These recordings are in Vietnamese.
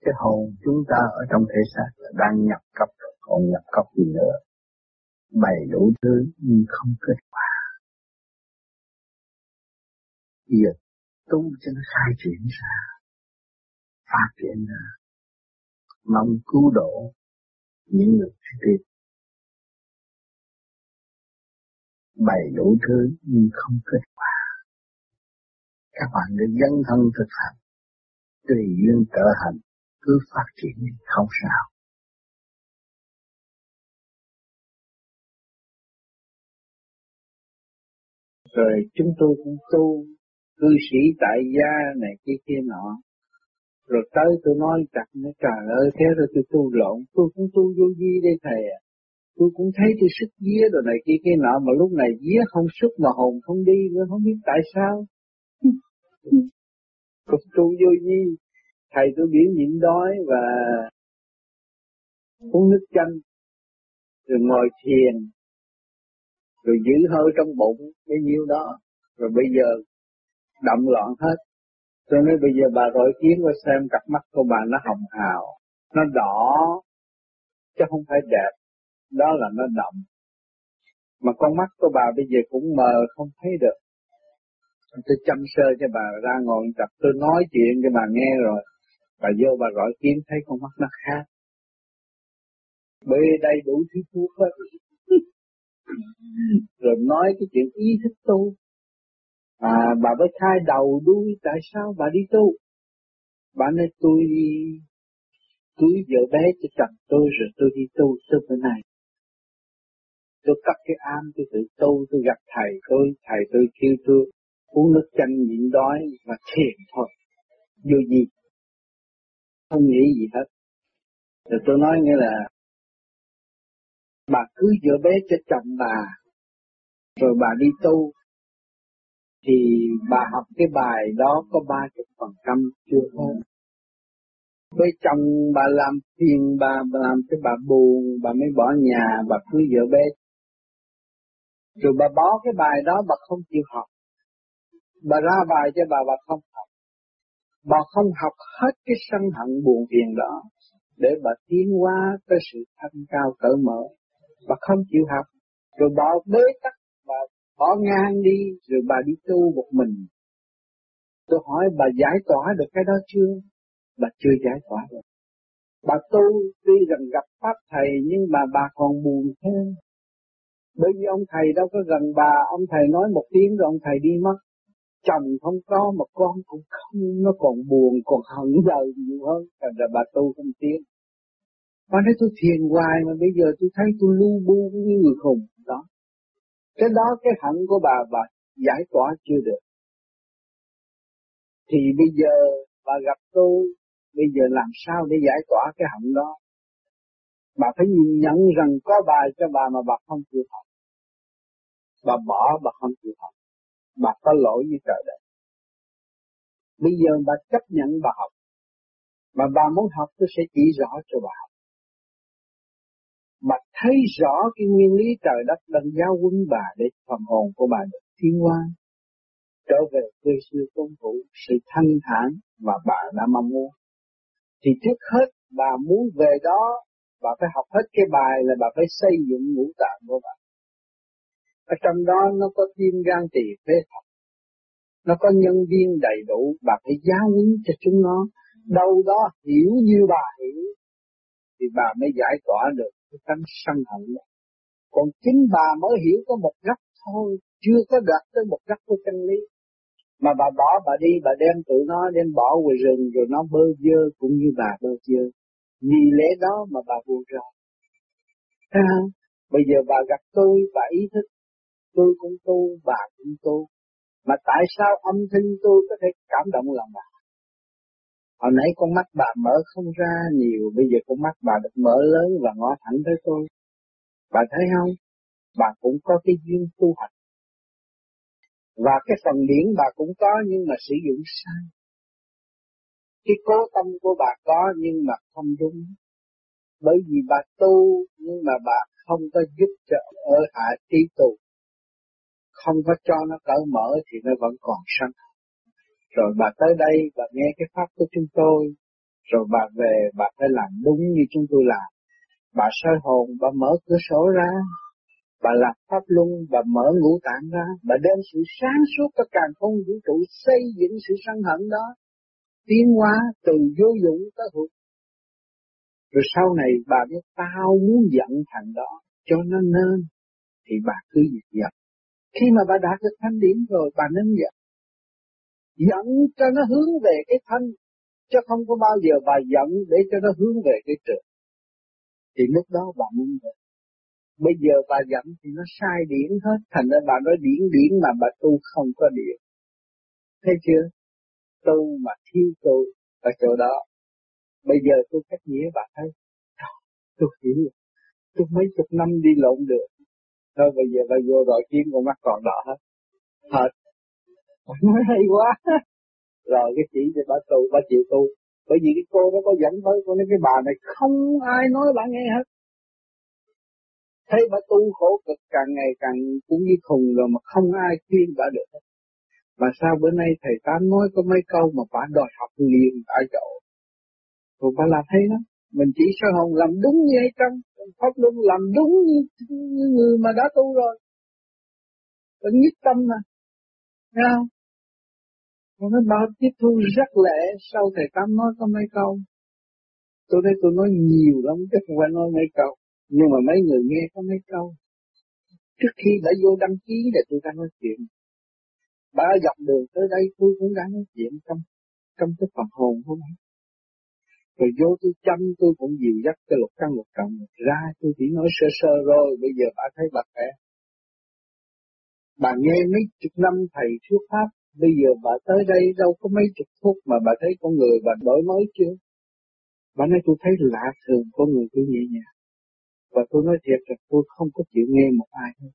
cái hồn chúng ta ở trong thể xác là đang nhập cấp còn nhập cấp gì nữa? Bày đủ thứ nhưng không kết quả. Bây giờ tu cho nó khai triển ra phát triển ra mong cứu độ những người kế tiếp bày đủ thứ nhưng không kết quả. Các bạn được dân thân thực hành, tùy duyên trở hành cứ phát triển không sao. Rồi chúng tôi cũng tu cư sĩ tại gia này kia kia nọ. Rồi tới tôi nói chặt nó trời ơi thế rồi tôi tu lộn tôi cũng tu vô vi đây thầy à tôi cũng thấy tôi sức vía rồi này kia kia nọ mà lúc này vía không sức mà hồn không đi nữa không biết tại sao. Cũng tu vô vi thầy tôi biểu nhịn đói và uống nước chanh, rồi ngồi thiền, rồi giữ hơi trong bụng bấy nhiêu đó. Rồi bây giờ động loạn hết. Tôi nói bây giờ bà rọi kiến qua xem, cặp mắt của bà nó hồng hào, nó đỏ, chứ không phải đẹp. Đó là nó động mà con mắt của bà bây giờ cũng mờ, không thấy được. Tôi chăm sơ cho bà ra ngồi tập tôi nói chuyện cho bà nghe rồi bà vô bà gọi kiếm, thấy con mắt nó khác. Bê đây đủ thứ thuốc hết. Rồi nói cái chuyện ý thức tu. À bà mới khai đầu đuôi, tại sao bà đi tu? Bà nói, tôi đi cưới vợ bé cho chồng tôi rồi tôi đi tu từ bữa này tôi cắt cái am tôi tự tu, tôi gặp thầy tôi thầy tôi kêu tôi uống nước chanh nhịn đói và thiền thôi. Dù gì? Không nghĩ gì hết. Rồi tôi nói nghĩa là bà cưới vợ bé cho chồng bà rồi bà đi tu thì bà học cái bài đó có ba chục phần trăm chưa? Hết với chồng bà làm phiền bà, bà làm cho bà buồn bà mới bỏ nhà bà cưới vợ bé. Rồi bà bỏ cái bài đó bà không chịu học. Bà ra bài cho bà bà không học bà không học hết cái sân hận buồn phiền đó để bà tiến hóa tới sự thanh cao cởi mở. Bà không chịu học, rồi bà bế tắc, bà bỏ ngang đi, rồi bà đi tu một mình. Tôi hỏi, bà giải tỏa được cái đó chưa? Bà chưa giải tỏa được. Bà tu, tuy rằng gặp pháp thầy, nhưng mà bà còn buồn thêm. Bởi vì ông thầy đâu có gần bà. Ông thầy nói một tiếng rồi ông thầy đi mất chồng không có, mà con cũng không, nó còn buồn, còn hận đời nhiều hơn. Thành ra bà tu không tiến bà nói tôi thiền hoài, mà bây giờ tôi thấy tôi lu bu như người khùng. Đó. Cái đó, cái hận của bà bà giải tỏa chưa được. Thì bây giờ bà gặp tôi, bây giờ làm sao để giải tỏa cái hận đó? Bà phải nhìn nhận rằng có bài cho bà mà bà không chịu học. Bà bỏ, bà không chịu học bà có lỗi với trời đất. Bây giờ bà chấp nhận bà học. Mà bà muốn học, tôi sẽ chỉ rõ cho bà học. Bà thấy rõ cái nguyên lý trời đất đang giáo huấn bà để phần hồn của bà được thiên hoa trở về quê xưa công vụ sự thanh thản mà bà đã mong muốn. Thì trước hết bà muốn về đó, bà phải học hết cái bài là bà phải xây dựng ngũ tạng của bà ở trong đó nó có tim gan tỳ phế thận nó có nhân viên đầy đủ bà phải giáo huấn cho chúng nó. Đâu đó hiểu như bà hiểu, thì bà mới giải tỏa được cái tánh sân hận đó. còn chính bà mới hiểu có một góc thôi, chưa có đạt tới một góc của chân lý. Mà bà bỏ bà đi, bà đem tụi nó, đem bỏ về rừng, rồi nó bơ vơ cũng như bà bơ vơ. Vì lẽ đó mà bà buồn rầu. Thấy không bây giờ bà gặp tôi, bà ý thức tôi cũng tu, bà cũng tu. Mà tại sao âm thanh tôi có thể cảm động lòng bà? Hồi nãy con mắt bà mở không ra nhiều, bây giờ con mắt bà được mở lớn và ngó thẳng tới tôi. Bà thấy không? Bà cũng có cái duyên tu hành. Và cái phần điển bà cũng có, nhưng mà sử dụng sai. Cái cố tâm của bà có, nhưng mà không đúng. Bởi vì bà tu, nhưng mà bà không có giúp cho ở hạ trí tu không có cho nó cởi mở thì nó vẫn còn sân rồi bà tới đây và nghe cái pháp của chúng tôi Rồi bà về bà phải làm đúng như chúng tôi làm. Bà soi hồn, bà mở cửa sổ ra, bà làm pháp luân, bà mở ngũ tạng ra, bà đem sự sáng suốt cho càng không vũ trụ xây dựng sự sân hận đó, tiến hóa từ vô dụng tới hụt. Rồi sau này bà biết tao muốn giận thằng đó, cho nó nên, thì bà cứ giận. Khi mà bà đạt được thanh điểm rồi, bà nên giận. Giận cho nó hướng về cái thanh, chứ không có bao giờ bà giận để cho nó hướng về cái trường. Thì lúc đó bà muốn được. Bây giờ bà giận thì nó sai điển hết, thành ra bà nói điển điển mà bà tu không có điển. Thấy chưa? Tu mà thiếu tu ở chỗ đó. Bây giờ tôi cách nghĩa bà thấy, tôi hiểu tôi mấy chục năm đi lộn được. Thôi bây giờ bà vô rồi kiếm con mắt còn đỏ hết. Hết. Nói hay quá. Rồi cái chỉ thì bà tu, bà chịu tu. Bởi vì cái cô nó có dẫn tới, con cái bà này không ai nói bà nghe hết thấy bà tu khổ cực càng ngày càng cũng như khùng rồi mà không ai khuyên bà được mà sao bữa nay thầy tám nói có mấy câu mà bà đòi học liền tại chỗ rồi bà làm hay lắm mình chỉ sơ hồn làm đúng như hay trong pháp luân làm đúng như, như người mà đã tu rồi. Vẫn nhất tâm mà. Thấy không? Còn nó bảo tiếp thu rất lệ sau thầy tám nói có mấy câu. Tôi đây tôi nói nhiều lắm chứ không phải nói mấy câu. Nhưng mà mấy người nghe có mấy câu. Trước khi đã vô đăng ký để tôi đã nói chuyện. Bà dọc đường tới đây tôi cũng đã nói chuyện trong trong cái phần hồn của mình rồi vô tôi chăm, tôi cũng dìu dắt cái lục căn lục trọng ra tôi chỉ nói sơ sơ rồi bây giờ bà thấy bà khỏe bà nghe mấy chục năm thầy thuyết pháp, bây giờ bà tới đây đâu có mấy chục phút mà bà thấy con người bà đổi mới chưa bà nói, tôi thấy lạ thường con người tôi nhẹ nhàng và tôi nói thiệt là tôi không có chịu nghe một ai hết.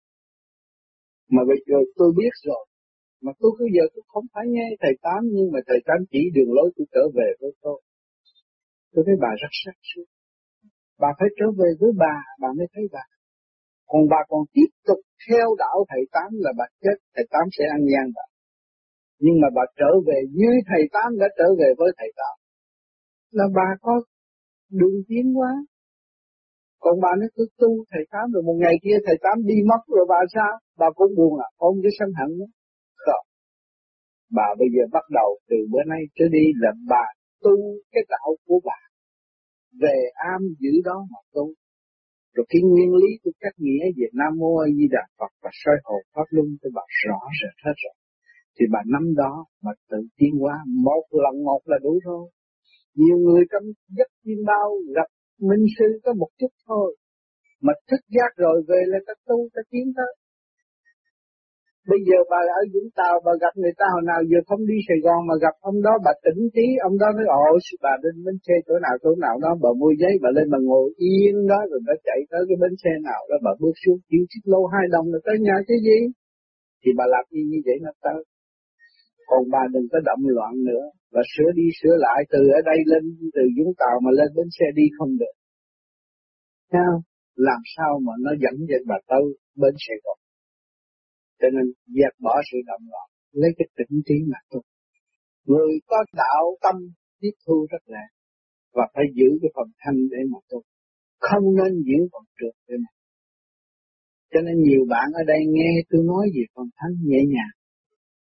Mà bây giờ tôi biết rồi. Mà tôi cứ giờ tôi không phải nghe thầy Tám, nhưng mà thầy Tám chỉ đường lối tôi trở về với tôi. Tôi thấy bà rất sắc suốt. Bà phải trở về với bà, bà mới thấy bà. Còn bà còn tiếp tục theo đạo thầy Tám là bà chết, thầy Tám sẽ ăn gian bà. Nhưng mà bà trở về như thầy Tám đã trở về với thầy Tám. Là bà có đường tiến quá. còn bà nó cứ tu thầy tám rồi một ngày kia thầy tám đi mất rồi bà sao? Bà cũng buồn à, ôm cái sân hận đó. Không. Bà bây giờ bắt đầu từ bữa nay trở đi là bà tu cái đạo của bà. Về am giữ đó mà tu. Rồi cái nguyên lý của các nghĩa về Nam Mô A Di Đà Phật và soi hồn Pháp Luân cho bà rõ rệt hết rồi. Thì bà nắm đó mà tự tiến hóa một lần một là đủ thôi. Nhiều người trong giấc chim bao gặp minh sư có một chút thôi mà thức giác rồi về là ta tu, ta tiến tới bây giờ bà ở Vũng Tàu, bà gặp người ta hồi nào giờ không đi Sài Gòn mà gặp ông đó, bà tỉnh trí ông đó nói, ồ bà lên bến xe chỗ nào chỗ nào đó bà mua giấy, bà lên bà ngồi yên đó, rồi bà chạy tới cái bến xe nào đó, bà bước xuống chịu chiếc lô hai đồng là tới nhà cái gì thì bà làm gì như vậy nó tới còn bà đừng có động loạn nữa và sửa đi sửa lại, từ ở đây lên, từ Vũng Tàu mà lên bến xe đi không được. Sao? Làm sao mà nó dẫn dắt bà tới bến Sài Gòn. Cho nên dẹp bỏ sự động loạn, lấy cái tỉnh trí mà tu. Người có đạo tâm tiếp thu rất là và phải giữ cái phần thanh để mà tu. Không nên diễn phần trượt để mà. Cho nên nhiều bạn ở đây nghe tôi nói về phần thanh nhẹ nhàng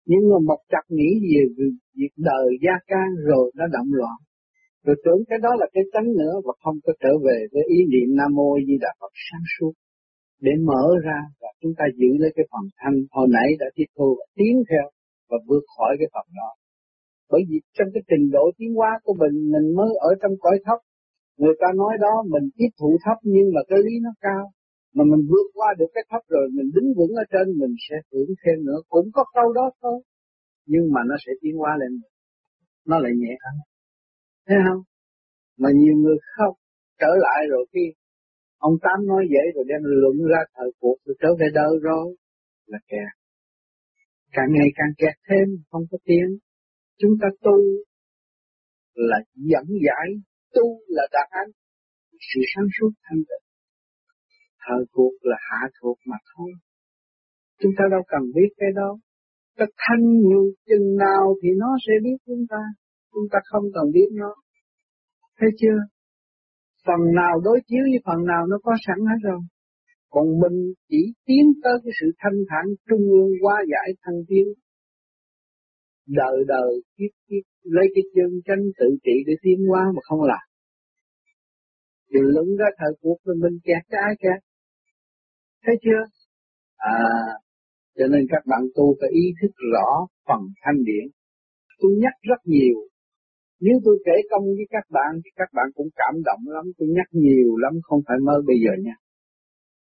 nhưng mà một chặt nghĩ về việc đời gia can rồi nó động loạn rồi tưởng cái đó là cái tránh nữa và không có trở về với ý niệm Nam Mô Di Đà Phật sáng suốt để mở ra và chúng ta giữ lấy cái phần thanh hồi nãy đã tiếp thu và tiến theo và vượt khỏi cái phần đó. Bởi vì trong cái trình độ tiến hóa của mình mình mới ở trong cõi thấp. Người ta nói đó, mình tiếp thụ thấp nhưng mà cái lý nó cao. Mà mình vượt qua được cái thấp rồi, mình đứng vững ở trên, mình sẽ hưởng thêm nữa. Cũng có câu đó thôi, nhưng mà nó sẽ tiến hóa lên. Nó lại nhẹ hơn. Thấy không? Mà nhiều người không trở lại rồi khi ông tám nói vậy rồi đem luận ra thời cuộc rồi trở về đời rồi là kẹt càng ngày càng kẹt thêm không có tiến chúng ta tu là dẫn giải tu là đạt án, sự sáng suốt thanh tịnh thời cuộc là hạ thuộc mà thôi. Chúng ta đâu cần biết cái đó. Ta thanh nhiều chừng nào thì nó sẽ biết chúng ta. Chúng ta không cần biết nó. Thấy chưa? Phần nào đối chiếu với phần nào nó có sẵn hết rồi. Còn mình chỉ tiến tới cái sự thanh thản trung ương qua giải thăng tiến. Đời đời kiếp kiếp lấy cái chân tranh tự trị để tiến hóa mà không làm. Thì lưng ra thời cuộc mình mình kẹt cái ai kẹt. Thấy chưa? À, cho nên các bạn tu phải ý thức rõ phần thanh điển. Tôi nhắc rất nhiều. Nếu tôi kể công với các bạn thì các bạn cũng cảm động lắm. Tôi nhắc nhiều lắm, không phải mơ bây giờ nha.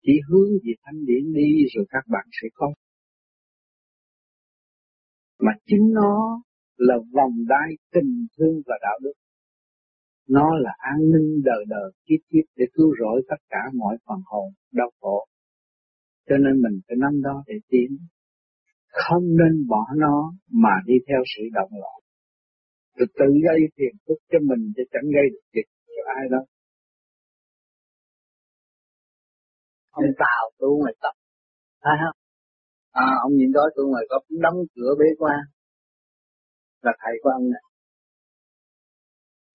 Chỉ hướng về thanh điển đi rồi các bạn sẽ có. Mà chính nó là vòng đai tình thương và đạo đức. Nó là an ninh đời đời kiếp kiếp để cứu rỗi tất cả mọi phần hồn đau khổ. Cho nên mình phải nắm đó để tiến. Không nên bỏ nó mà đi theo sự động loạn. Rồi tự gây phiền phức cho mình chứ chẳng gây được việc cho ai đâu. Ông Tào tu ngoài tập. Thấy không? À, ông nhìn đó tu ngoài có đóng cửa bế quan. Là thầy của ông này.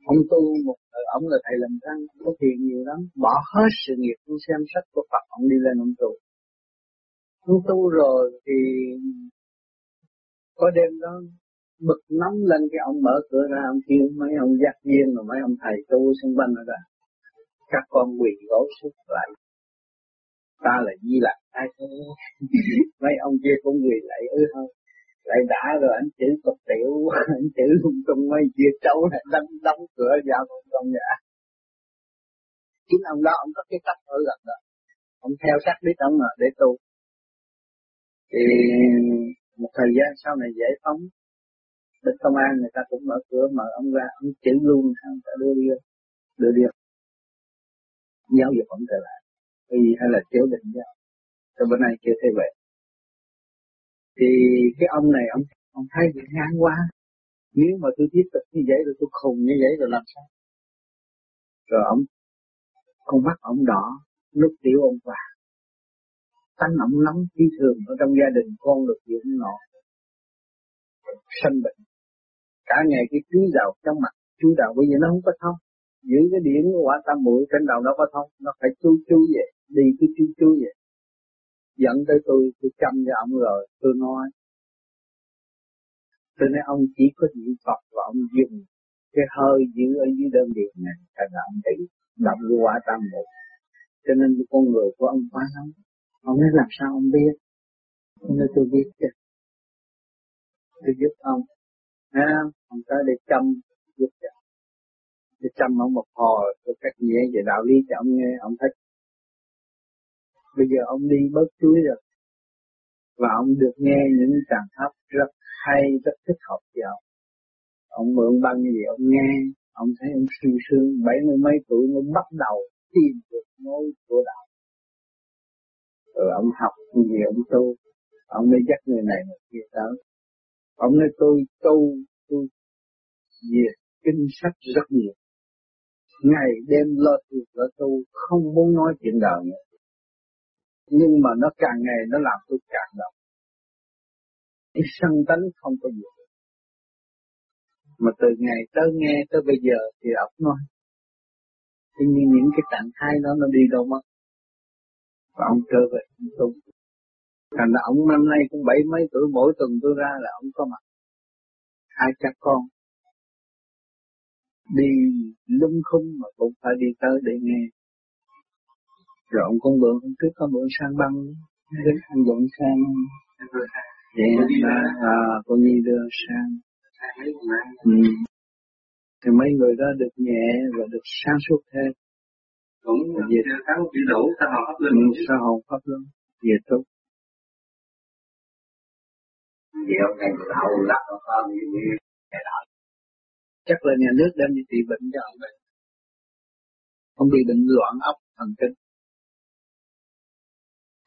Ông tu một ông là thầy làm răng, có thiền nhiều lắm, bỏ hết sự nghiệp tu xem sách của Phật, ông đi lên ông tu. Ông tu rồi thì có đêm đó bực nóng lên cái ông mở cửa ra, ông kêu mấy ông giác viên rồi mấy ông thầy tu xung quanh ra. Các con quỳ gối xuống lại. Ta là di lạc ai mấy ông kia cũng quỳ lại ư hơn lại đã rồi, anh chữ cục tiểu, anh chữ lung tung, mấy kia trâu này đóng đóng cửa vào trong trong nhà chính ông đó, ông có cái cách ở gần đó. Ông theo sát biết ông mà, để tu. Thì một thời gian sau này giải phóng bên công an người ta cũng mở cửa, mở ông ra, ông chữ luôn, ông ta đưa đi đưa đi giáo dục ông trở lại. Vì hay là chiếu định giáo cho bữa nay chưa thấy vậy thì cái ông này, ông ông thấy bị ngang quá. Nếu mà tôi tiếp tục như vậy rồi tôi khùng như vậy rồi làm sao? Rồi ông, con mắt ông đỏ lúc tiểu ông vàng. Tánh ông nóng phi thường ở trong gia đình, con được dưỡng nọ. Sanh bệnh cả ngày cái chú đầu trong mặt, chú đầu bây giờ nó không có thông. Giữ cái điển quả tam muội trên đầu nó có thông, nó phải chú chú vậy đi cứ chú chú vậy dẫn tới tôi tôi chăm cho ông rồi, tôi nói. Tôi nói, ông chỉ có niệm Phật và ông dùng cái hơi giữ ở dưới đơn điệu này là ông bị động quả tam muội. Cho nên con người của ông quá nóng. Ông nói, làm sao ông biết? Ông nói, tôi biết chứ. Tôi giúp ông à, ông tới để chăm giúp cho để chăm ông một hồi tôi cách nghĩa về đạo lý cho ông nghe ông thích. Bây giờ ông đi bớt chuối rồi. Và ông được nghe những tràng pháp rất hay rất thích hợp cho ông. Ông mượn băng gì ông nghe ông thấy ông sung sướng bảy mươi mấy tuổi mới bắt đầu tìm được ngôi của đạo. Rồi ông học gì ông tu. Ông mới dắt người này người kia tới ông nói, tôi tu tôi về kinh sách rất nhiều. Ngày đêm lo việc lo tu không muốn nói chuyện đời nữa. Nhưng mà nó càng ngày nó làm tôi càng động cái sân tánh không có gì mà từ ngày tới nghe tới bây giờ thì ông nói, Tuy nhiên những cái trạng thái đó nó đi đâu mất? Và ông trở về ông tu thành ra ông năm nay cũng bảy mấy tuổi mỗi tuần tôi ra là ông có mặt. Hai cha con. Đi lung khung mà cũng phải đi tới để nghe. Rồi ông con bượng hôm trước có bượng sang băng. Đến anh dọn sang. Vậy là à, cô nhi đưa sang. Ừ. thì mấy người đó được nhẹ và được sáng suốt thêm. Cũng về kháng chữ đủ sa hồn pháp luân ừ, sa hồn pháp luân. Về tốt vì ông này hậu lập con như ngày đó chắc là nhà nước đem đi trị bệnh cho ông ấy. Ông bị bệnh loạn ốc thần kinh.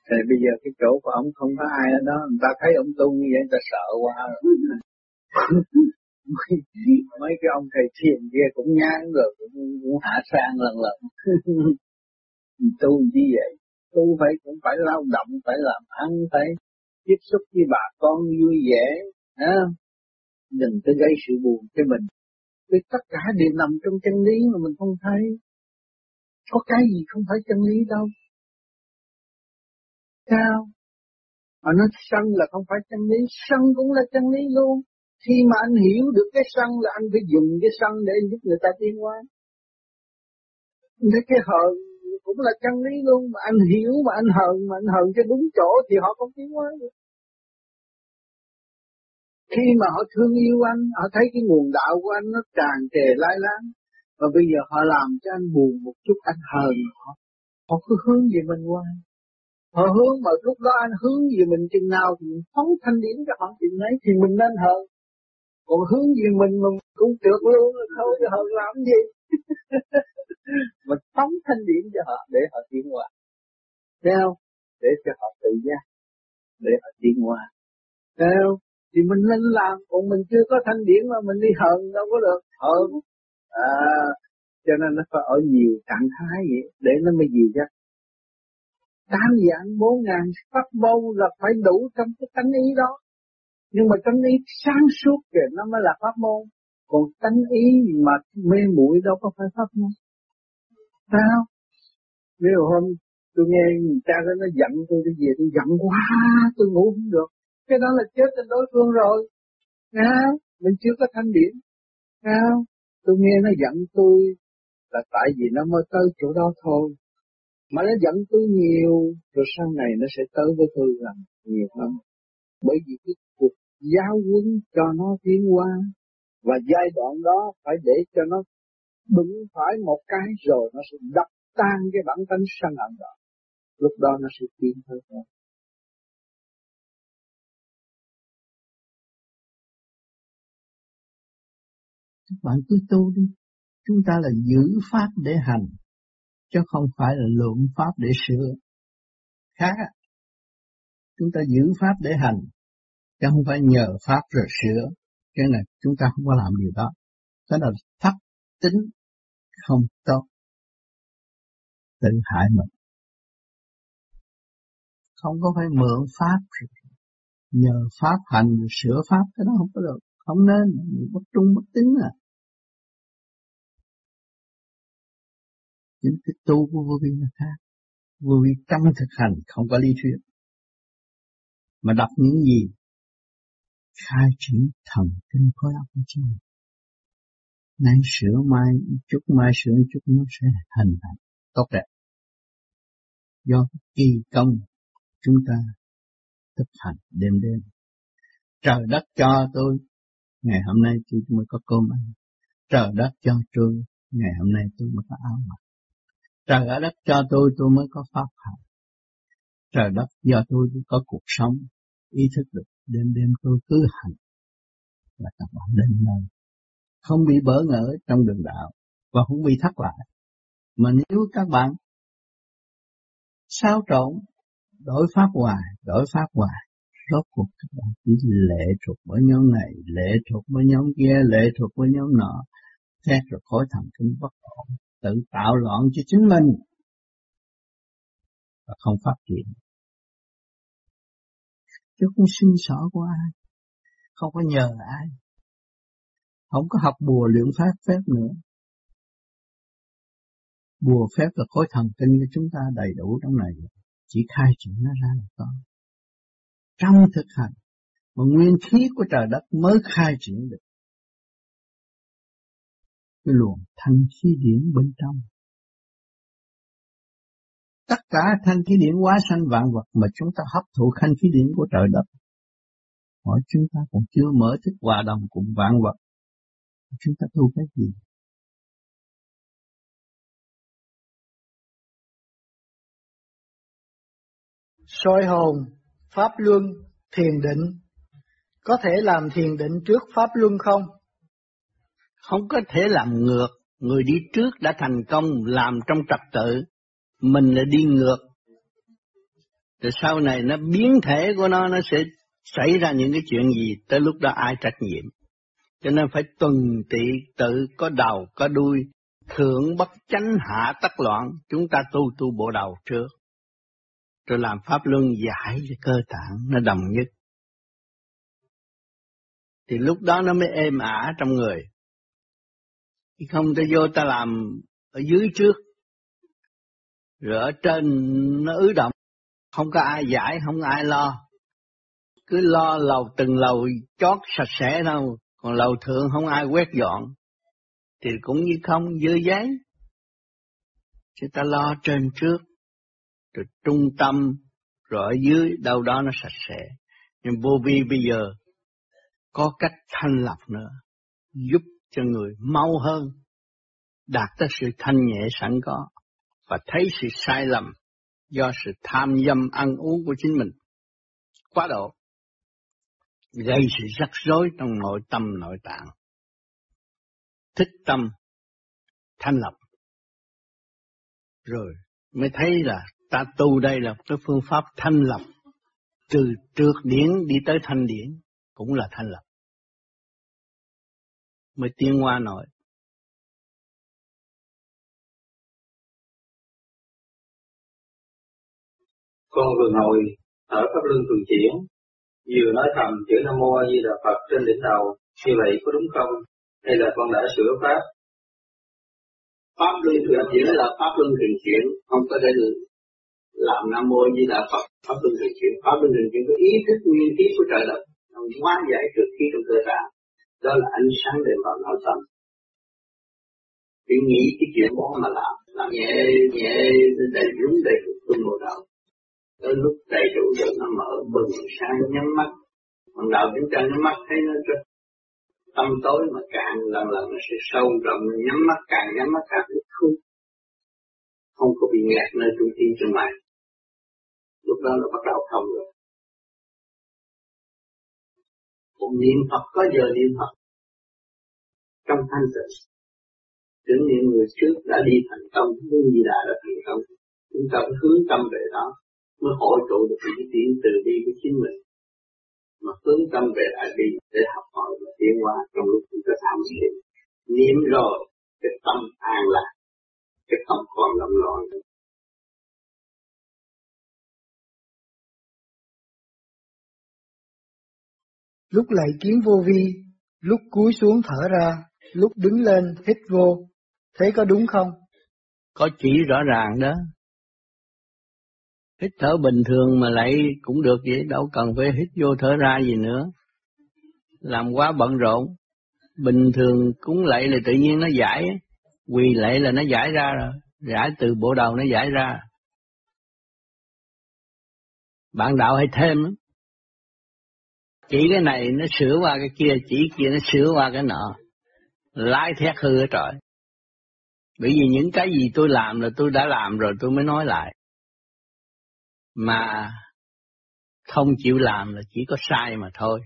Thì bây giờ cái chỗ của ông không có ai ở đó. Người ta thấy ông tu như vậy người ta sợ quá. Mấy, mấy cái ông thầy thiền kia cũng nhán rồi cũng, cũng hạ sang lần lần. Tu như vậy tu phải cũng phải lao động phải làm ăn phải tiếp xúc với bà con vui vẻ à, đừng có gây sự buồn cho mình Vì tất cả đều nằm trong chân lý mà mình không thấy. Có cái gì không phải chân lý đâu. Sao? Mà nó sân là không phải chân lý, sân cũng là chân lý luôn. Khi mà anh hiểu được cái sân là anh phải dùng cái sân để giúp người ta tiến hóa. Thế cái hờn cũng là chân lý luôn, mà anh hiểu mà anh hờn, mà anh hờn cho đúng chỗ thì họ không tiến hóa được. Khi mà họ thương yêu anh, họ thấy cái nguồn đạo của anh nó tràn trề lai láng, và bây giờ họ làm cho anh buồn một chút, anh hờn họ. Họ cứ hướng về mình qua Họ hướng mà lúc đó anh hướng về mình chừng nào thì mình phóng thanh điển cho họ chừng ấy thì mình nên hờn. Còn hướng về mình mà cũng trượt luôn, thôi hờn làm gì. mình phóng thanh điển cho họ để họ tiến hóa. Thấy không? Để cho họ tự giác. Để họ tiến hóa. Thấy không? Thì mình nên làm, còn mình chưa có thanh điển mà mình đi hờn đâu có được. Hờn. À, cho nên nó phải ở nhiều trạng thái vậy, để nó mới dìu dắt tam dạng bốn ngàn pháp môn là phải đủ trong cái tánh ý đó. Nhưng mà tánh ý sáng suốt kìa nó mới là pháp môn. Còn tánh ý mà mê muội đâu có phải pháp môn. Sao? Nếu hôm tôi nghe cha đó nó giận tôi cái gì, tôi giận quá, tôi ngủ không được. Cái đó là chết trên đối phương rồi. Nghe Mình chưa có thanh điển. Nghe Tôi nghe nó giận tôi là tại vì nó mới tới chỗ đó thôi mà nó giận tôi nhiều, rồi sau này nó sẽ tới với tôi làm nhiều hơn bởi vì cái cuộc giáo huấn cho nó tiến qua và giai đoạn đó phải để cho nó đụng phải một cái rồi nó sẽ đập tan cái bản tánh sân hận đó lúc đó nó sẽ tiến hơn thôi các bạn cứ tu đi chúng ta là giữ pháp để hành chứ không phải là lượm pháp để sửa. Khác. Chúng ta giữ pháp để hành, chứ không phải nhờ pháp rồi sửa. Cái này chúng ta không có làm điều đó. Đó là thấp tính không tốt. Tự hại mình. Không có phải mượn pháp nhờ pháp hành sửa pháp, cái đó không có được. Không nên bất trung bất tính à. Những cái tu của vô vi là khác. Vô vi trong thực hành, không có lý thuyết. Mà đọc những gì? Khai triển thần kinh khối óc của chính mình nay sửa mai chút mai sửa chút nó sẽ hình thành. Tốt đẹp. Do kỳ công chúng ta thực hành đêm đêm. Trời đất cho tôi ngày hôm nay tôi mới có cơm ăn. Trời đất cho tôi ngày hôm nay tôi mới có áo mặc. Trời đất cho tôi tôi mới có pháp học. Trời đất do tôi có cuộc sống, ý thức được đêm đêm tôi cứ hành. Và các bạn đến nơi. Không bị bỡ ngỡ trong đường đạo và không bị thất lại. Mà nếu các bạn sao trộn, đổi pháp hoài, đổi pháp hoài, rốt cuộc các bạn chỉ lệ thuộc với nhóm này, lệ thuộc với nhóm kia, lệ thuộc với nhóm nọ, thế rồi khối thần kinh bất ổn, tự tạo loạn cho chính mình và không phát triển. Chứ không sinh sở của ai, không có nhờ ai, không có học bùa luyện pháp phép nữa. Bùa phép là khối thần kinh của chúng ta đầy đủ trong này, chỉ khai triển nó ra là con. Trong thực hành, mà nguyên khí của trời đất mới khai triển được cái luồng thanh khí điển bên trong. Tất cả thanh khí điển hóa sanh vạn vật mà chúng ta hấp thụ thanh khí điển của trời đất. Hỏi chúng ta còn chưa mở thức hòa đồng cùng vạn vật. Chúng ta tu cái gì? soi hồn, pháp luân, thiền định. Có thể làm thiền định trước pháp luân không? không có thể làm ngược. Người đi trước đã thành công làm trong trật tự, mình là đi ngược. Rồi sau này nó biến thể của nó nó sẽ xảy ra những cái chuyện gì tới lúc đó ai trách nhiệm. Cho nên phải tuần tị tự có đầu có đuôi, thượng bất chánh hạ tất loạn, chúng ta tu tu bộ đầu trước. Rồi làm pháp luân giải cho cơ tạng nó đồng nhất. Thì lúc đó nó mới êm ả trong người. không ta vô ta làm ở dưới trước rồi ở trên nó ứ động không có ai giải không có ai lo cứ lo lầu từng lầu chót sạch sẽ đâu còn lầu thượng không ai quét dọn, thì cũng như không dơ giấy. Chúng ta lo trên trước, rồi trung tâm, rồi ở dưới, đâu đó nó sạch sẽ. Nhưng vô vi bây giờ có cách thanh lọc nữa, giúp cho người mau hơn, đạt tới sự thanh nhẹ sẵn có và thấy sự sai lầm do sự tham dâm ăn uống của chính mình. Quá độ gây sự rắc rối trong nội tâm nội tạng. Thích tâm thanh lập. Rồi mới thấy là ta tu đây là cái phương pháp thanh lập. Từ trượt điển đi tới thanh điển cũng là thanh lập. Mới tiến qua nội, con vừa ngồi ở pháp luân thường chuyển vừa nói thầm chữ nam mô a di đà phật trên đỉnh đầu như vậy có đúng không? Hay là con đã sửa pháp? Pháp luân thường chuyển là pháp luân thường chuyển không có thể được làm nam mô di đà phật pháp luân thường chuyển pháp luân thường chuyển có ý thức nguyên khí của trời đất nó hóa giải trực khí trong cơ thể. Đó là ánh sáng đêm vào nội tâm chỉ nghĩ cái chuyện đó mà làm làm nhẹ nhẹ đầy đúng đầy đủ một đầu tới lúc đầy đủ rồi, nó mở bừng sáng nhắm mắt. Còn đầu chúng ta nhắm mắt thấy nó rất tâm tối mà càng lần lần nó sẽ sâu rộng, nhắm mắt, càng nhắm mắt càng ít không không có bị nghẹt nơi trung tâm trong mày lúc đó nó bắt đầu thông rồi. Một niệm Phật, có giờ niệm Phật. Trong thanh tịnh. Tưởng niệm người trước đã đi thành công như gì đã đã thành công. Chúng ta hướng tâm về đó mới hội tụ được những tiến từ đi của chính mình mà hướng tâm về lại đi để học hỏi và tiến hóa trong lúc chúng ta tham thiền niệm rồi cái tâm an lạc cái tâm còn lầm loạn lúc lại kiến vô vi, lúc cúi xuống thở ra, lúc đứng lên hít vô, thế có đúng không? Có chỉ rõ ràng đó. Hít thở bình thường mà lại cũng được vậy, đâu cần phải hít vô thở ra gì nữa. Làm quá bận rộn, bình thường cúng lạy là tự nhiên nó giải, quỳ lạy là nó giải ra rồi, giải từ bộ đầu nó giải ra. Bạn đạo hay thêm lắm. Chỉ cái này nó sửa qua cái kia chỉ kia nó sửa qua cái nọ. Lái thét hư hết trời bởi vì những cái gì tôi làm là tôi đã làm rồi tôi mới nói lại mà không chịu làm là chỉ có sai mà thôi.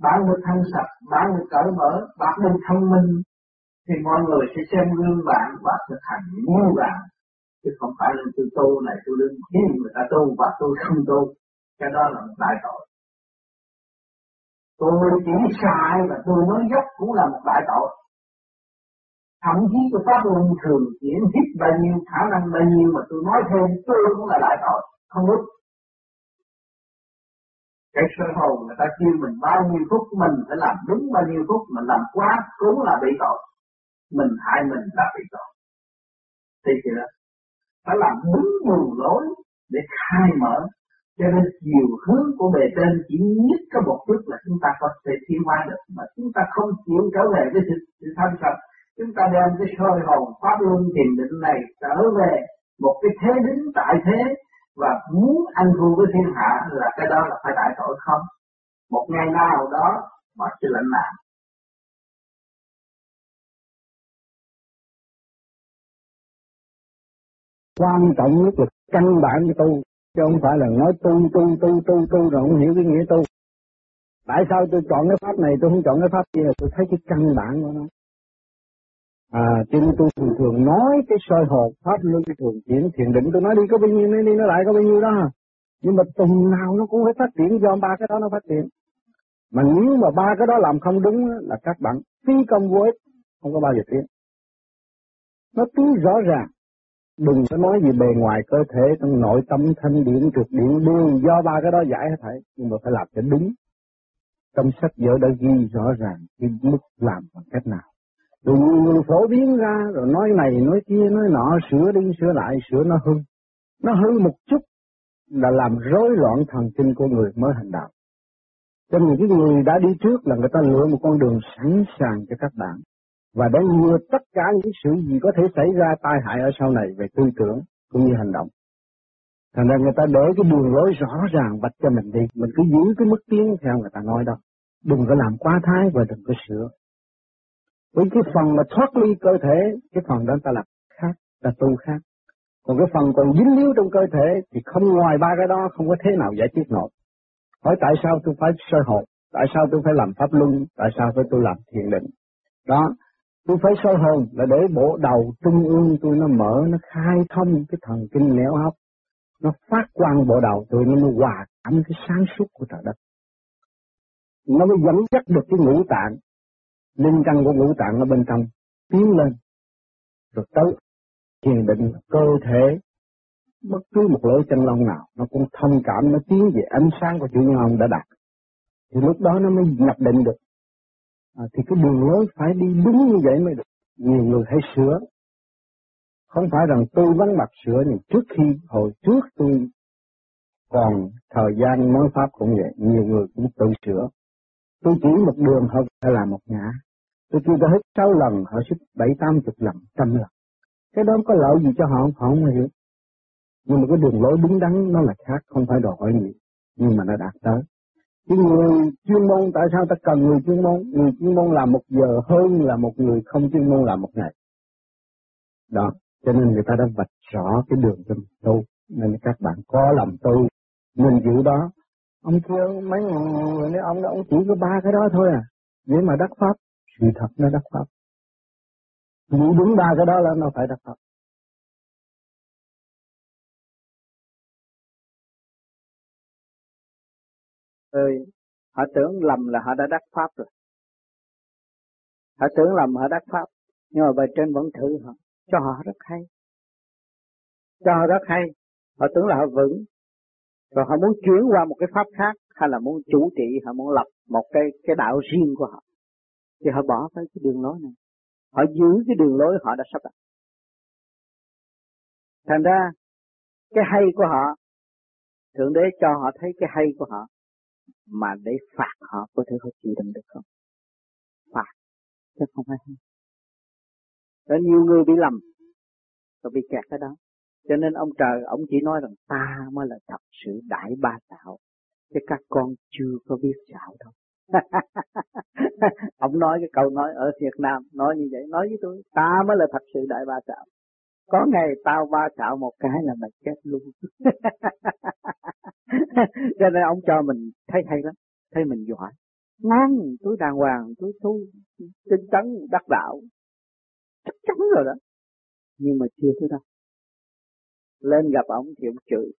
Bạn được thanh sạch bạn được cởi mở bạn được thông minh, thì mọi người sẽ xem gương bạn và thực hành như bạn, chứ không phải là tôi tu này, tôi đứng khiến người ta tu và tôi không tu. Cái đó là một đại tội. Tôi chỉ sai và tôi nói dốc cũng là một đại tội thậm chí tôi pháp luân thường chuyển hít bao nhiêu khả năng bao nhiêu mà tôi nói thêm tôi cũng là đại tội không đúng cái sơ hồn người ta kêu mình bao nhiêu phút mình phải làm đúng bao nhiêu phút mình làm quá cũng là bị tội. Mình hại mình là bị tội. Thì chưa? Phải làm đúng đường lối để khai mở. Cho nên chiều hướng của bề trên chỉ nhất có một chút là chúng ta có thể tiến hóa được. Mà chúng ta không chịu trở về với sự, sự thanh sạch chúng ta đem cái soi hồn pháp luân thiền định này trở về một cái thế đứng tại thế và muốn ăn thua với thiên hạ là cái đó là phải đại tội không? Một ngày nào đó mà sự lãnh nạn quan trọng nhất là căn bản của tu, chứ không phải là nói tu tu tu tu tu, rồi không hiểu cái nghĩa tu. Tại sao tôi chọn cái pháp này, tôi không chọn cái pháp kia? Tôi thấy cái căn bản của nó à cho nên tôi thường thường nói cái soi hồn pháp luân cái thường chuyển thiền định. Tôi nói đi có bao nhiêu nói đi nó lại có bao nhiêu đó. Nhưng mà tuần nào nó cũng phải phát triển do ba cái đó nó phát triển. Mà nếu mà ba cái đó làm không đúng là các bạn phi công vô ích không có bao giờ tiến. Nó cứ rõ ràng. Đừng có nói gì bề ngoài cơ thể, trong nội tâm thanh điển trực điển đương, do ba cái đó giải hết thảy, nhưng mà phải làm cho đúng. Trong sách vở đã ghi rõ ràng cái mức làm bằng cách nào đừng phổ biến ra, rồi nói này, nói kia, nói nọ, sửa đi, sửa lại, sửa nó hư. Nó hư một chút là làm rối loạn thần kinh của người mới hành đạo. Cho nên cái người đã đi trước là người ta lựa một con đường sẵn sàng cho các bạn và đã ngừa tất cả những sự gì có thể xảy ra tai hại ở sau này về tư tưởng cũng như hành động. Thành ra người ta để cái đường lối rõ ràng vạch cho mình đi, mình cứ giữ cái mức tiến theo người ta nói đâu. Đừng có làm quá thái và đừng có sửa. Với cái phần mà thoát ly cơ thể, cái phần đó ta làm khác, ta tu khác. Còn cái phần còn dính líu trong cơ thể thì không ngoài ba cái đó không có thế nào giải quyết nổi. Hỏi tại sao tôi phải sơ hộ, tại sao tôi phải làm pháp luân, tại sao phải tôi làm thiền định. Đó, tôi phải soi hồn là để bộ đầu trung ương tôi nó mở, nó khai thông cái thần kinh nẻo hấp, nó phát quang bộ đầu tôi nó mới hòa cảm cái sáng suốt của trời đất. Nó mới dẫn dắt được cái ngũ tạng, linh căn của ngũ tạng ở bên trong tiến lên, rồi tới thiền định cơ thể. Bất cứ một lỗ chân lông nào nó cũng thông cảm nó tiến về ánh sáng của chủ nhân ông đã đặt. Thì lúc đó nó mới nhập định được. À, thì cái đường lối phải đi đúng như vậy mới được. Nhiều người hay sửa. Không phải rằng tôi vắng mặt sửa nhưng trước khi hồi trước tôi còn thời gian nói pháp cũng vậy nhiều người cũng tự sửa tôi chỉ một đường, họ phải làm một ngã. Tôi kêu ta hết sáu lần, họ xích bảy, tám chục lần, trăm lần. Cái đó có lợi gì cho họ họ không hiểu. Nhưng mà cái đường lối đúng đắn, nó là khác, không phải đòi hỏi gì. Nhưng mà nó đạt tới. Cái người chuyên môn, tại sao ta cần người chuyên môn? Người chuyên môn làm một giờ hơn là một người không chuyên môn làm một ngày. Đó, cho nên người ta đã vạch rõ cái đường cho mình tu. Nên các bạn có làm tu mình giữ đó ông kia mấy người nói ông đó, ông chỉ có ba cái đó thôi à. Vậy mà đắc pháp sự thật nó đắc pháp. Giữ đúng ba cái đó là nó phải đắc pháp. Ơi họ tưởng lầm là họ đã đắc pháp rồi. Họ tưởng lầm họ đắc pháp, nhưng mà bài trên vẫn thử họ. Cho họ rất hay. Cho họ rất hay. Họ tưởng là họ vững rồi họ muốn chuyển qua một cái pháp khác hay là muốn chủ trị họ muốn lập một cái cái đạo riêng của họ thì họ bỏ cái cái đường lối này họ giữ cái đường lối họ đã sắp đặt thành ra cái hay của họ thượng đế cho họ thấy cái hay của họ mà để phạt họ có thể họ chịu đựng được không? Phạt, chứ không phải hay. Có nhiều người bị lầm, rồi bị kẹt cái đó. Cho nên ông trời, ông chỉ nói rằng ta mới là thật sự đại ba tạo, chứ các con chưa có biết xạo đâu. ông nói cái câu nói ở Việt Nam, nói như vậy, nói với tôi, ta mới là thật sự đại ba tạo. Có ngày tao ba chạo một cái là mày chết luôn. Cho nên ông cho mình thấy hay lắm, thấy mình giỏi. Ngon, tôi đàng hoàng, tôi tu, tinh tấn, đắc đạo. Chắc chắn rồi đó. Nhưng mà chưa tới đâu. Lên gặp ông thì ông chửi.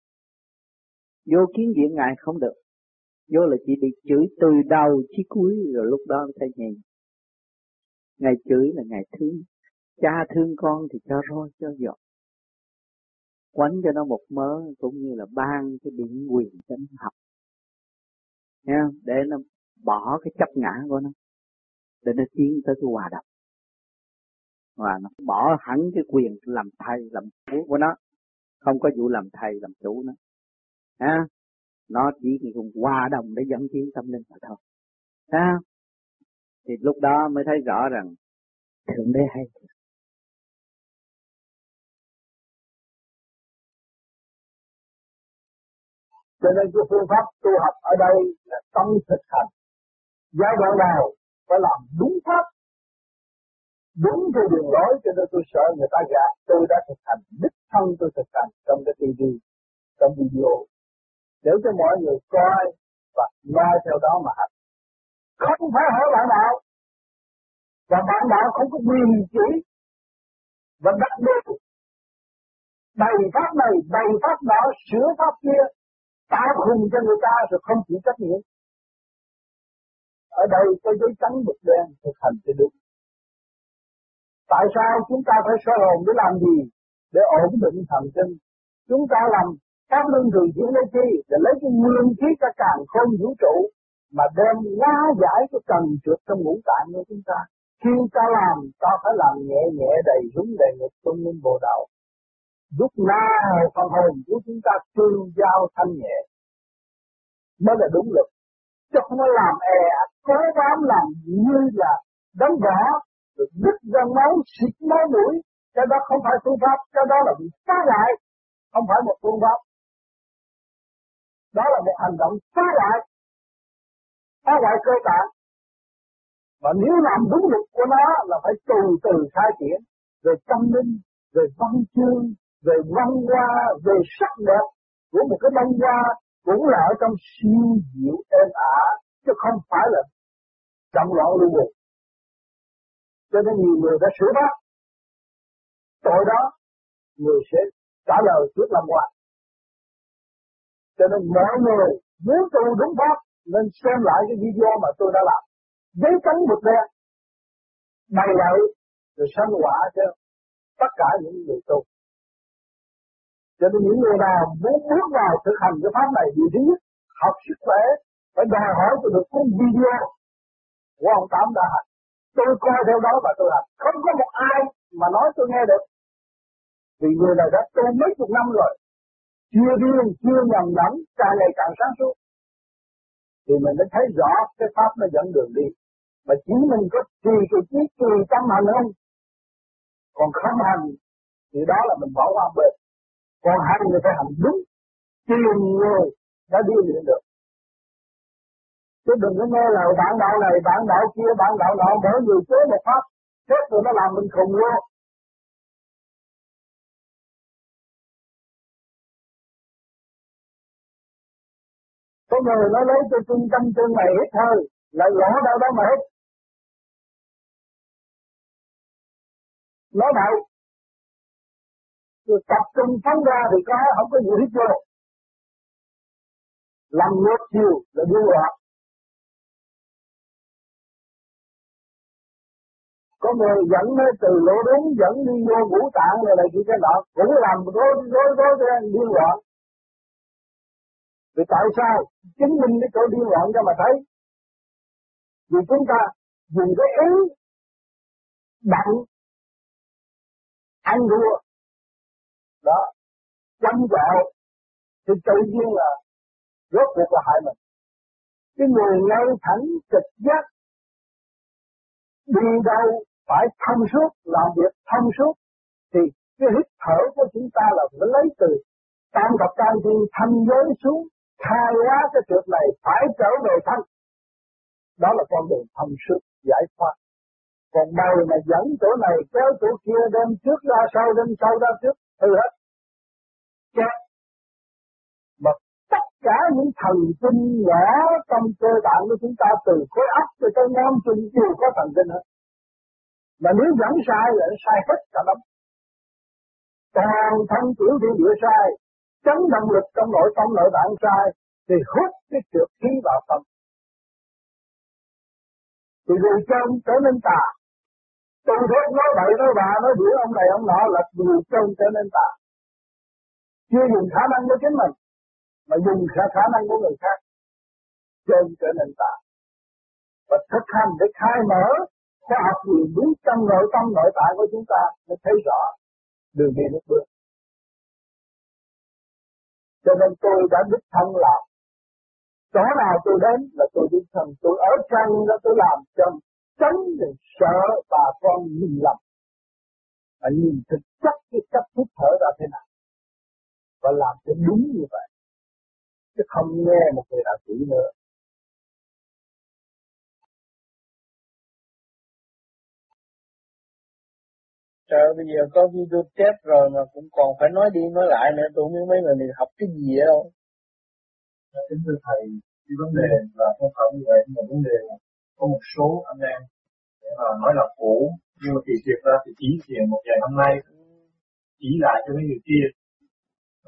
Vô kiến diện ngài không được. Vô là chỉ bị chửi từ đầu chí cuối rồi lúc đó thấy nhẹ. Ngài chửi là ngài thương. Cha thương con thì cho roi cho giọt quánh cho nó một mớ cũng như là ban cái điện quyền cho nó học Nha, để nó bỏ cái chấp ngã của nó để nó tiến tới cái hòa đồng và nó bỏ hẳn cái quyền làm thầy làm chủ của nó không có vụ làm thầy làm chủ nữa. À, nó chỉ cùng hòa đồng để dẫn tiến tâm linh mà thôi. À, thì lúc đó mới thấy rõ rằng thượng đế hay. Cho nên cái phương pháp tu học ở đây là tâm thực hành. Giai đoạn nào phải làm đúng pháp đúng theo đường lối cho nên tôi sợ người ta gạt tôi đã thực hành, đích thân tôi thực hành trong cái TV trong video. Để cho mọi người coi và noi theo đó mà hành không phải hỏi bạn đạo và bạn đạo không có quyền chỉ và đặc biệt đầy pháp này đầy pháp đó, sửa pháp kia, tạo khùng cho người ta rồi không chịu trách nhiệm. Ở đây có giấy trắng bực đen thực hành cho đúng tại sao chúng ta phải soi hồn để làm gì để ổn định thần kinh. Chúng ta làm pháp luân thường chuyển lấy chi để lấy cái nguyên khí cả càng không vũ trụ mà đem hóa giải cái cần trượt trong ngũ tạng của chúng ta. Khi ta làm, ta phải làm nhẹ nhẹ đầy hướng đầy ngực trong minh bộ đạo. Lúc nào phần hồn của chúng ta tương giao thanh nhẹ mới là đúng lực. Chứ không có làm e cố bám làm như là đóng võ, được đứt ra máu, xịt máu mũi. Cái đó không phải phương pháp, cái đó là bị phá lại, không phải một phương pháp. Đó là một hành động phá lại, phá lại cơ bản Và nếu làm đúng luật của nó là phải từ từ khai triển về tâm linh, về văn chương, về văn hoa, về sắc đẹp của một cái văn hoa cũng là ở trong siêu diệu êm ả chứ không phải là chậm loạn lưu buộc. Cho nên nhiều người đã sửa pháp tội đó người sẽ trả lời trước làm quan. Cho nên mọi người muốn tu đúng pháp nên xem lại cái video mà tôi đã làm. Giấy trắng một đen, bày lại rồi sanh quả cho tất cả những người tu. Cho nên những người nào muốn bước vào thực hành cái pháp này điều thứ nhất học sức khỏe phải đòi hỏi tôi được cái video của ông Tám đã hành. Tôi coi theo đó và tôi hành. Không có một ai mà nói tôi nghe được. Vì người này đã tu mấy chục năm rồi. Chưa điên, chưa nhầm lẫn, càng ngày càng sáng suốt. Thì mình mới thấy rõ cái pháp nó dẫn đường đi. Mà chỉ mình có trì cái trí trì tâm hành không? Còn không hành thì đó là mình bỏ qua bên. Còn hành người phải hành đúng. Tìm người đã đi luyện được. Chứ đừng có nghe lời bạn đạo này, bạn đạo kia, bạn đạo nọ, mỗi người chế một pháp. Chết rồi nó làm mình khùng luôn. Có người nó lấy cho trung tâm chân này hết thôi, lại lỗ đâu đó mà hết. Nói vậy, rồi tập trung phóng ra thì có không có gì hết vô. Làm ngược chiều là điên loạn. Có người dẫn nó từ lỗ đúng, dẫn đi vô ngũ tạng rồi này kia cái nọ cũng làm rối rối rối rối điên loạn. Vì tại sao? Chứng minh cái chỗ điên loạn cho mà thấy. Vì chúng ta dùng cái ý đặng ăn đua đó chăm gạo thì tự nhiên là rốt cuộc là hại mình cái người ngay thẳng trực giác, đi đâu phải thông suốt, làm việc thông suốt, thì cái hít thở của chúng ta là phải lấy từ tam thập tam thiên thanh giới xuống, khai hóa cái trượt này phải trở về thân. Đó là con đường thông suốt, giải thoát. Còn đầu mà dẫn chỗ này, kéo chỗ kia, đem trước ra, sau đem sau ra trước, hư hết. Chết mà tất cả những thần kinh nhỏ trong cơ bản của chúng ta, từ khối óc cho tới ngón chân đều có thần kinh hết mà nếu dẫn sai là sai hết cả lắm toàn thân tiểu thiên địa sai chấn động lực trong nội tâm nội bạn sai thì hút cái trượt khí vào tâm. Thì người chân trở nên tà. Tu thuyết nói bậy nói bà nói biểu ông này ông nọ là người chân trở nên tà. Chưa dùng khả năng của chính mình mà dùng khả, khả năng của người khác chân trở nên tà. Và thực hành để khai mở khoa học quyền biết trong nội tâm nội tại của chúng ta mới thấy rõ đường đi nước bước. Cho nên tôi đã đích thân làm. Chỗ nào tôi đến là tôi đích thân. Tôi ở trong đó tôi làm cho tránh để sợ bà con nhìn lầm. Và nhìn thực chất cái cách hít thở ra thế nào. Và làm cho đúng như vậy. Chứ không nghe một người đạo sĩ nữa. Trời bây giờ có video test rồi mà cũng còn phải nói đi nói lại nữa tôi không biết mấy người này học cái gì đâu. Dạ, kính thưa Thầy, cái vấn đề là không phải như vậy mà vấn đề là có một số anh em mà nói là cũ nhưng mà thì thiệt ra thì chỉ thiền một ngày hôm nay chỉ lại cho mấy người kia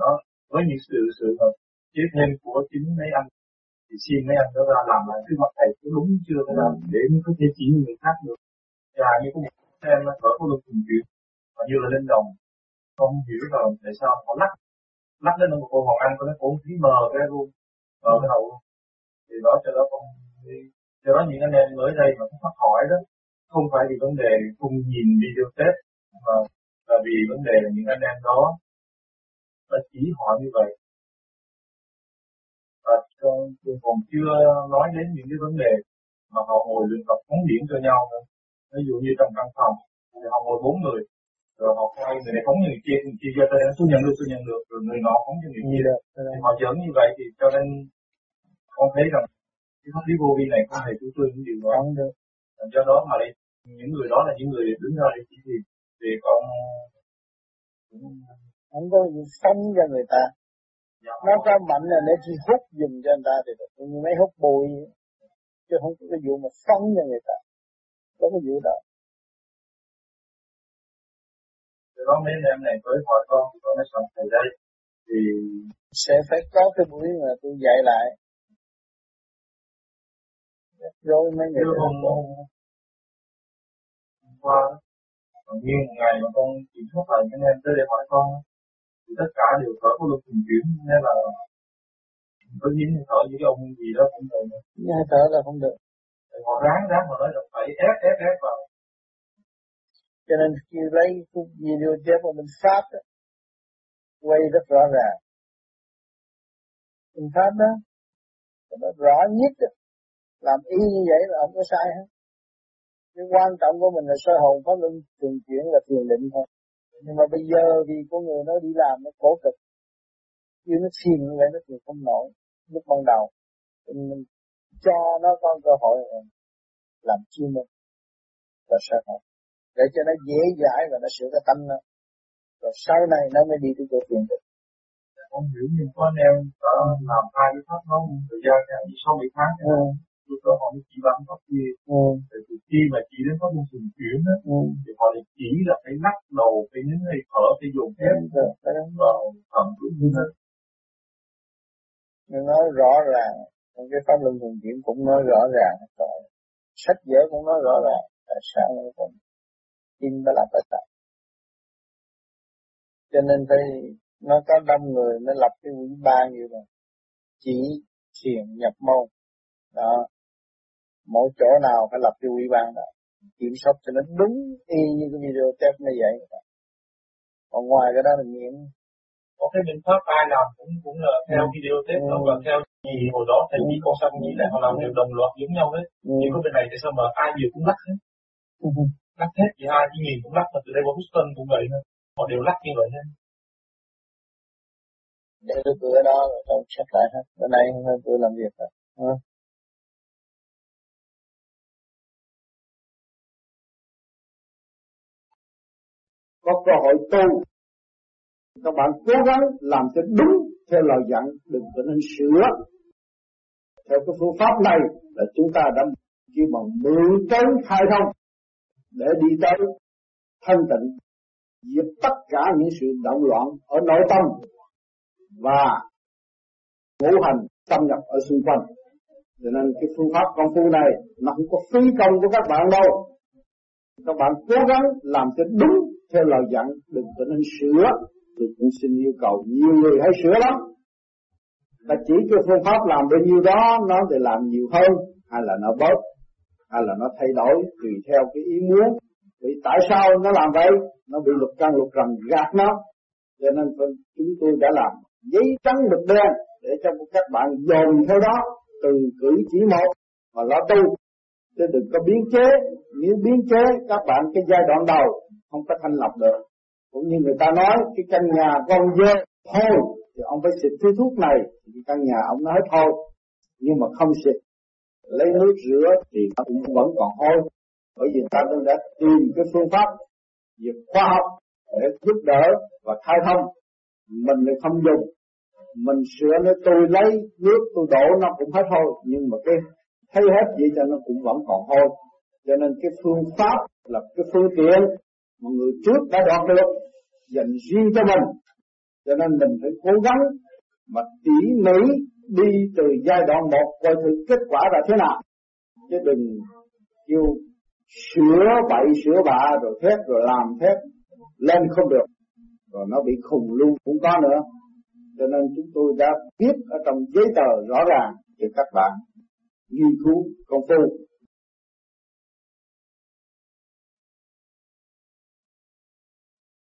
đó với những sự sự mà tiếp thêm của chính mấy anh thì xin mấy anh đó ra làm lại cái mặt thầy có đúng chưa để mới có thể chỉ người khác được và như có một em ở có được cùng chuyện và như là lên đồng. Không hiểu rồi tại sao họ lắc lắc lên một cô Hoàng Anh có nó cũng khí mờ cái luôn, mờ cái đầu luôn. Thì đó cho đó không cho đó những anh em mới đây mà cũng thoát khỏi đó, không phải vì vấn đề không nhìn video test mà là vì vấn đề là những anh em đó đã chỉ họ như vậy. Và còn chưa nói đến những cái vấn đề mà họ ngồi luyện tập phóng điểm cho nhau nữa. Ví dụ như trong căn phòng, thì họ ngồi bốn người rồi họ quay người này phóng người kia người kia cho tôi tôi nhận được tôi nhận được rồi người nọ phóng cho người kia. Thì họ dẫn như vậy thì cho nên con thấy rằng cái pháp lý vô vi này không hề chủ trương những điều đó. Được. Do đó mà đây những người đó là những người đứng ra để chỉ thì thì con. Không có gì sống cho người ta. Dạ, nó có mạnh là để chỉ hút dùng cho người ta thì được. Như mấy hút bụi. Chứ không có cái vụ mà phóng cho người ta. Có cái vụ đó đó mấy em này tới hỏi con con nói xong thầy đây thì sẽ phải có cái buổi mà tôi dạy lại. Rồi mấy người hôm, qua như một ngày mà con kiểm soát lại anh em tới để hỏi con thì tất cả đều thở có luật trình chuyển nên là có dính thở với ông gì đó cũng được. Nghe thở là không được. Họ ráng ráng họ nói là phải ép ép ép vào cho nên khi lấy cái video chép của mình phát đó, quay rất rõ ràng. Mình phát đó nó rõ nhất đó. làm y như vậy là không có sai hết. Cái quan trọng của mình là soi hồn pháp luân thường chuyển là thiền định thôi. Nhưng mà bây giờ vì con người nó đi làm nó khổ cực. Chứ nó thiền như vậy nó thiền không nổi. Lúc ban đầu mình cho nó có cơ hội làm chuyên môn là sơ hồn để cho nó dễ dãi và nó sửa cái tâm nó. Rồi sau này nó mới đi tới chỗ thiền định. Không hiểu nhưng có anh em làm hai cái pháp nó thời gian sáu bảy tháng ừ. lúc đó họ mới chỉ bắn pháp kia ừ. thì khi mà chỉ đến pháp môn thường chuyển á ừ. thì họ lại chỉ là phải lắc đầu phải nhấn hay thở phải dùng phép ừ. vào thần đúng như thế. Nhưng nói rõ ràng trong cái pháp luân thường chuyển cũng nói rõ ràng. Rồi sách vở cũng nói rõ ràng tại sao nó còn tin đó là tại sao cho nên phải nó có đông người nó lập cái quỹ ban như vậy chỉ thiền nhập môn đó mỗi chỗ nào phải lập cái ủy ban đó kiểm soát cho nó đúng y như cái video test như vậy còn ngoài cái đó là miễn có cái biện pháp ai làm cũng cũng là theo ừ. video test ừ. và theo gì hồi đó thầy ừ. con xong nghĩ là họ làm đều đồng loạt giống nhau đấy ừ. nhưng có bên này thì sao mà ai nhiều cũng lắc hết ừ lắc hết thì ai chỉ nhìn cũng lắc, mà từ đây qua Houston cũng vậy thôi. Họ đều lắc như vậy hết để tôi bữa đó, rồi check lại hết bữa nay tôi làm việc rồi. Ờ. Có cơ hội tu. Các bạn cố gắng làm cho đúng theo lời dặn, đừng có nên sửa. Theo cái phương pháp này là chúng ta đã kêu bằng mượn tới khai thông để đi tới thanh tịnh, diệt tất cả những sự động loạn ở nội tâm và ngũ hành tâm nhập ở xung quanh. Cho nên cái phương pháp công phu này nó không có phí công của các bạn đâu. Các bạn cố gắng làm cho đúng theo lời dặn, đừng có nên sửa. Tôi cũng xin yêu cầu nhiều người hãy sửa lắm ta chỉ cho phương pháp làm bao nhiêu đó, nó thì làm nhiều hơn hay là nó bớt hay là nó thay đổi tùy theo cái ý muốn. Vì tại sao nó làm vậy? Nó bị lục căn lục trần gạt nó. Cho nên chúng tôi đã làm giấy trắng mực đen để cho các bạn dồn theo đó, từ cử chỉ một mà lo tu. Chứ đừng có biến chế. Nếu biến chế, các bạn cái giai đoạn đầu không có thanh lọc được. Cũng như người ta nói, cái căn nhà con dơ thôi, thì ông phải xịt thứ thuốc này, thì căn nhà ông nói thôi. Nhưng mà không xịt lấy nước rửa thì nó cũng vẫn còn hôi. Bởi vì ta đã tìm cái phương pháp việc khoa học để giúp đỡ và khai thông. Mình lại không dùng. Mình sửa nó, tôi lấy nước, tôi đổ nó cũng hết thôi nhưng mà cái thấy hết vậy cho nó cũng vẫn còn hôi. Cho nên cái phương pháp là cái phương tiện mà người trước đã đoạt được dành riêng cho mình. Cho nên mình phải cố gắng mà tỉ mỉ đi từ giai đoạn một coi thử kết quả là thế nào. Chứ đừng kêu sửa bậy, sửa bạ, rồi thét rồi làm thét lên không được. Rồi nó bị khùng luôn cũng có nữa. Cho nên chúng tôi đã viết ở trong giấy tờ rõ ràng cho các bạn nghiên cứu công phu.